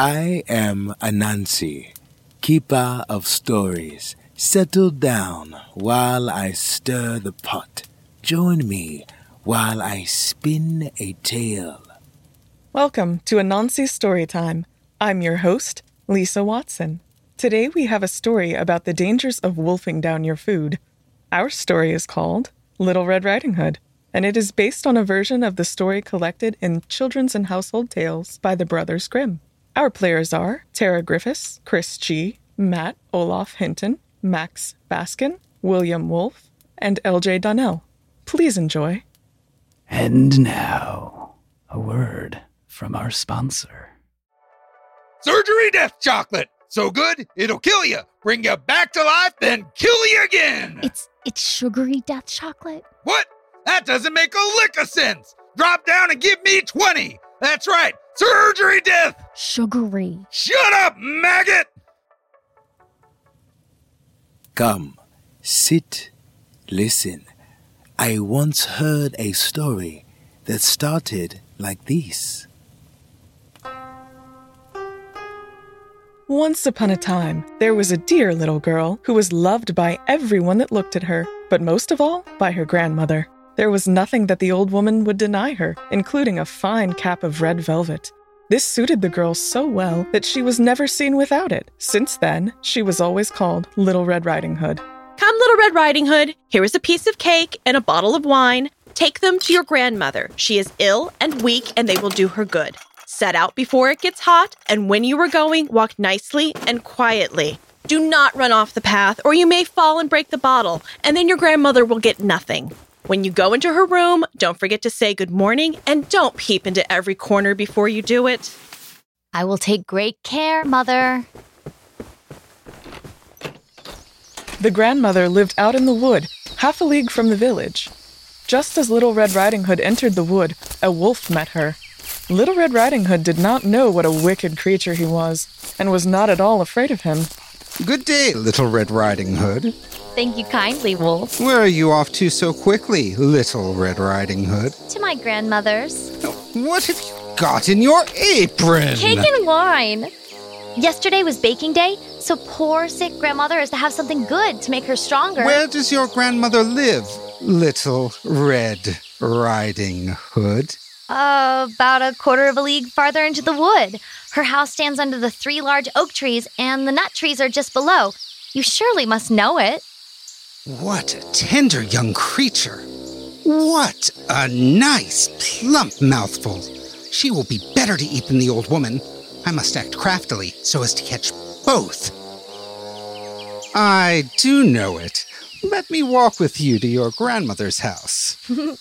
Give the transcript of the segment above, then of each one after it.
I am Anansi, keeper of stories. Settle down while I stir the pot. Join me while I spin a tale. Welcome to Anansi Storytime. I'm your host, Lisa Watson. Today we have a story about the dangers of wolfing down your food. Our story is called Little Red Riding Hood, and it is based on a version of the story collected in Children's and Household Tales by the Brothers Grimm. Our players are Tara Griffiths, Chris G, Matt Olaf Hinton, Max Baskin, William Wolf, and LJ Donnell. Please enjoy. And now, a word from our sponsor. Surgery Death Chocolate! So good, it'll kill you, bring you back to life, then kill you again! It's it's sugary death chocolate. What? That doesn't make a lick of sense! Drop down and give me 20! That's right, surgery death! Sugary. Shut up, maggot! Come, sit, listen. I once heard a story that started like this. Once upon a time, there was a dear little girl who was loved by everyone that looked at her, but most of all by her grandmother. There was nothing that the old woman would deny her, including a fine cap of red velvet. This suited the girl so well that she was never seen without it. Since then, she was always called Little Red Riding Hood. Come, Little Red Riding Hood, here is a piece of cake and a bottle of wine. Take them to your grandmother. She is ill and weak, and they will do her good. Set out before it gets hot, and when you are going, walk nicely and quietly. Do not run off the path, or you may fall and break the bottle, and then your grandmother will get nothing. When you go into her room, don't forget to say good morning and don't peep into every corner before you do it. I will take great care, mother. The grandmother lived out in the wood, half a league from the village. Just as Little Red Riding Hood entered the wood, a wolf met her. Little Red Riding Hood did not know what a wicked creature he was, and was not at all afraid of him. Good day, Little Red Riding Hood. Thank you kindly, Wolf. Where are you off to so quickly, Little Red Riding Hood? To my grandmother's. What have you got in your apron? Cake and wine. Yesterday was baking day, so poor sick grandmother has to have something good to make her stronger. Where does your grandmother live, Little Red Riding Hood? Uh, about a quarter of a league farther into the wood. Her house stands under the three large oak trees, and the nut trees are just below. You surely must know it. What a tender young creature. What a nice, plump mouthful. She will be better to eat than the old woman. I must act craftily so as to catch both. I do know it. Let me walk with you to your grandmother's house.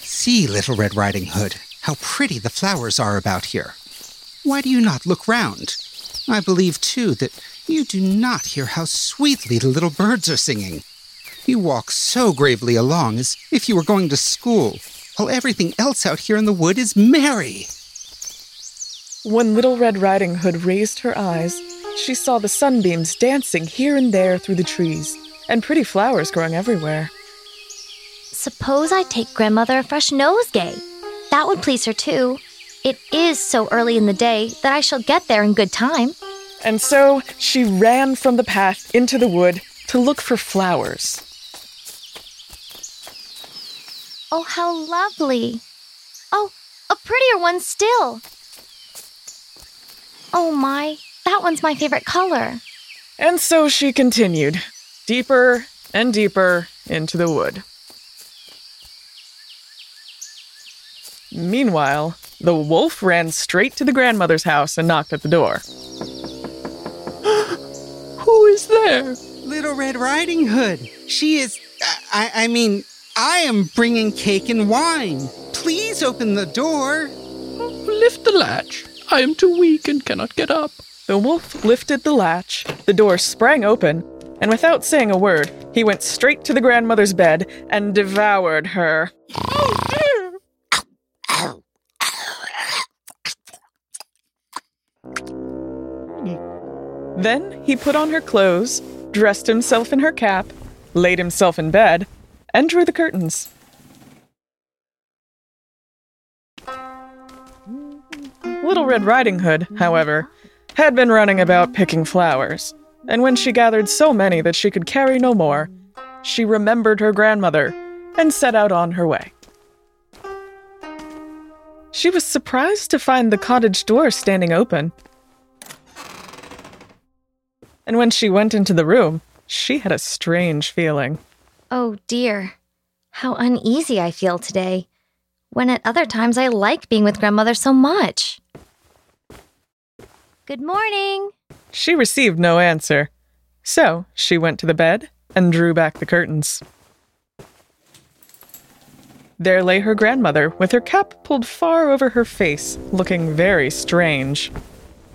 See, Little Red Riding Hood, how pretty the flowers are about here. Why do you not look round? I believe, too, that you do not hear how sweetly the little birds are singing. You walk so gravely along as if you were going to school, while everything else out here in the wood is merry. When Little Red Riding Hood raised her eyes, she saw the sunbeams dancing here and there through the trees, and pretty flowers growing everywhere. Suppose I take grandmother a fresh nosegay. That would please her too. It is so early in the day that I shall get there in good time. And so she ran from the path into the wood to look for flowers. Oh, how lovely. Oh, a prettier one still. Oh my, that one's my favorite color. And so she continued, deeper and deeper into the wood. Meanwhile, the wolf ran straight to the grandmother's house and knocked at the door. Who is there? Little Red Riding Hood. She is. I, I mean, I am bringing cake and wine. Please open the door. Lift the latch. I am too weak and cannot get up. The wolf lifted the latch, the door sprang open, and without saying a word, he went straight to the grandmother's bed and devoured her. Oh dear! Then he put on her clothes, dressed himself in her cap, laid himself in bed, and drew the curtains. Little Red Riding Hood, however, had been running about picking flowers, and when she gathered so many that she could carry no more, she remembered her grandmother and set out on her way. She was surprised to find the cottage door standing open. And when she went into the room, she had a strange feeling. Oh dear, how uneasy I feel today, when at other times I like being with grandmother so much. Good morning. She received no answer, so she went to the bed and drew back the curtains. There lay her grandmother with her cap pulled far over her face, looking very strange.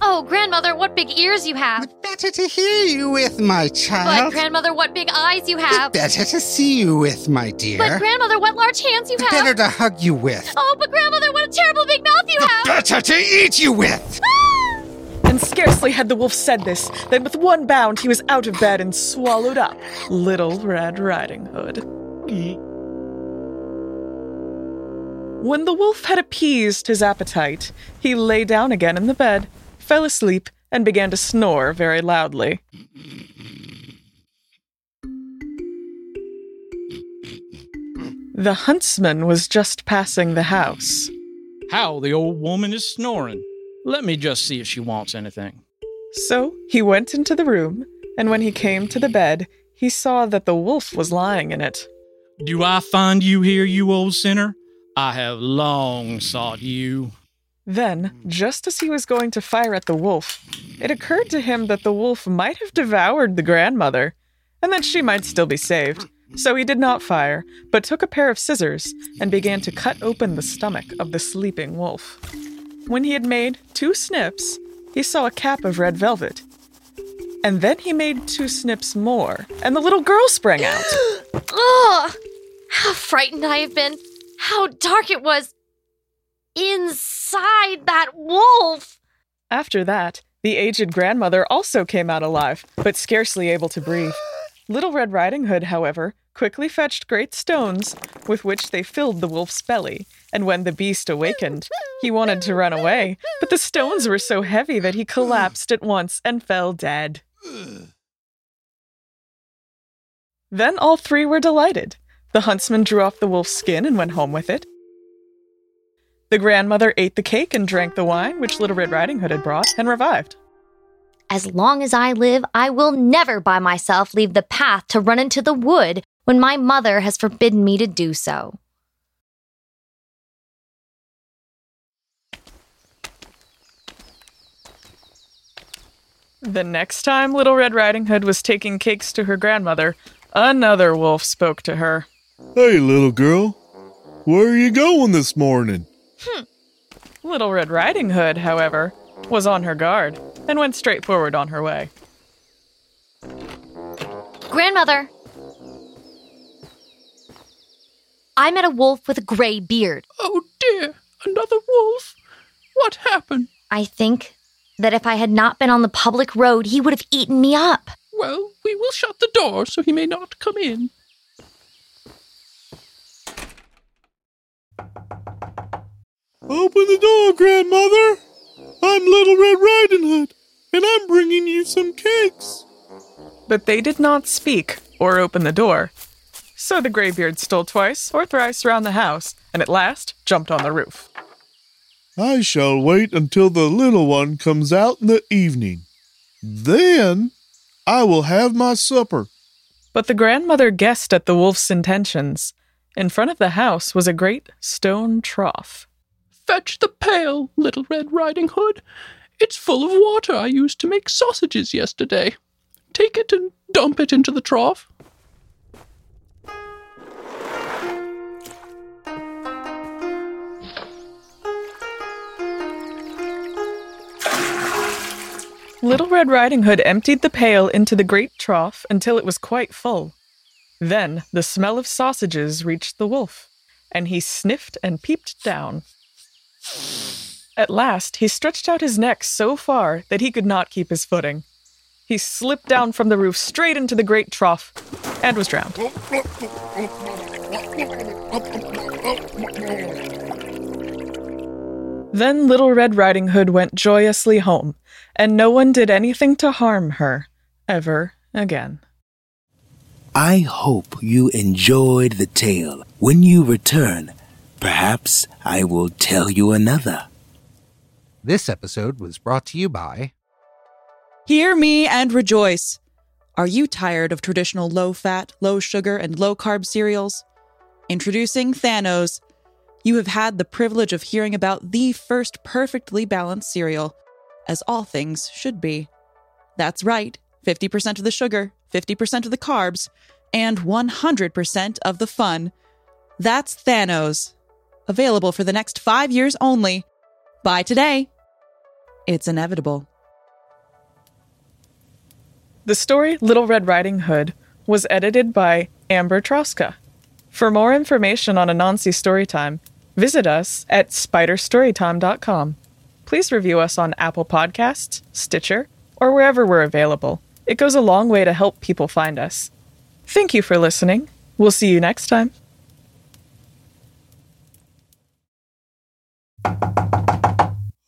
Oh, grandmother, what big ears you have! Better to hear you with, my child. But child. grandmother, what big eyes you have! Better to see you with, my dear. But grandmother, what large hands you have! Better to hug you with. Oh, but grandmother, what a terrible big mouth you have! Better to eat you with! Ah! And scarcely had the wolf said this than with one bound he was out of bed and swallowed up Little Red Riding Hood. When the wolf had appeased his appetite, he lay down again in the bed, fell asleep, and began to snore very loudly. The huntsman was just passing the house. How the old woman is snoring. Let me just see if she wants anything. So he went into the room, and when he came to the bed, he saw that the wolf was lying in it. Do I find you here, you old sinner? I have long sought you. Then, just as he was going to fire at the wolf, it occurred to him that the wolf might have devoured the grandmother, and that she might still be saved. So he did not fire, but took a pair of scissors and began to cut open the stomach of the sleeping wolf. When he had made two snips, he saw a cap of red velvet. And then he made two snips more, and the little girl sprang out. Ugh! How frightened I have been! How dark it was inside that wolf! After that, the aged grandmother also came out alive, but scarcely able to breathe. Little Red Riding Hood, however, quickly fetched great stones with which they filled the wolf's belly, and when the beast awakened, he wanted to run away, but the stones were so heavy that he collapsed at once and fell dead. Then all three were delighted. The huntsman drew off the wolf's skin and went home with it. The grandmother ate the cake and drank the wine which Little Red Riding Hood had brought and revived. As long as I live, I will never by myself leave the path to run into the wood when my mother has forbidden me to do so. The next time Little Red Riding Hood was taking cakes to her grandmother, another wolf spoke to her. Hey, little girl. Where are you going this morning? Hmm. Little Red Riding Hood, however, was on her guard and went straight forward on her way. Grandmother! I met a wolf with a gray beard. Oh dear, another wolf? What happened? I think that if I had not been on the public road, he would have eaten me up. Well, we will shut the door so he may not come in. Open the door, grandmother. I'm Little Red Riding Hood, and I'm bringing you some cakes. But they did not speak or open the door. So the graybeard stole twice or thrice round the house, and at last jumped on the roof. I shall wait until the little one comes out in the evening. Then I will have my supper. But the grandmother guessed at the wolf's intentions. In front of the house was a great stone trough. Fetch the pail, Little Red Riding Hood. It's full of water I used to make sausages yesterday. Take it and dump it into the trough. Little Red Riding Hood emptied the pail into the great trough until it was quite full. Then the smell of sausages reached the wolf, and he sniffed and peeped down. At last, he stretched out his neck so far that he could not keep his footing. He slipped down from the roof straight into the great trough and was drowned. Then Little Red Riding Hood went joyously home, and no one did anything to harm her ever again. I hope you enjoyed the tale. When you return, perhaps I will tell you another. This episode was brought to you by Hear me and rejoice. Are you tired of traditional low fat, low sugar, and low carb cereals? Introducing Thanos. You have had the privilege of hearing about the first perfectly balanced cereal, as all things should be. That's right 50% of the sugar, 50% of the carbs, and 100% of the fun. That's Thanos. Available for the next five years only. Buy today. It's inevitable. The story Little Red Riding Hood was edited by Amber Troska. For more information on Anansi Storytime, visit us at spiderstorytime.com. Please review us on Apple Podcasts, Stitcher, or wherever we're available. It goes a long way to help people find us. Thank you for listening. We'll see you next time.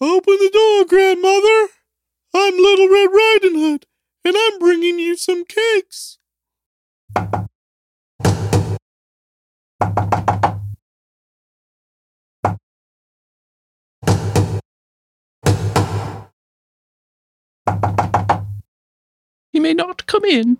Open the door, Grandmother. I'm Little Red Riding Hood, and I'm bringing you some cakes. He may not come in.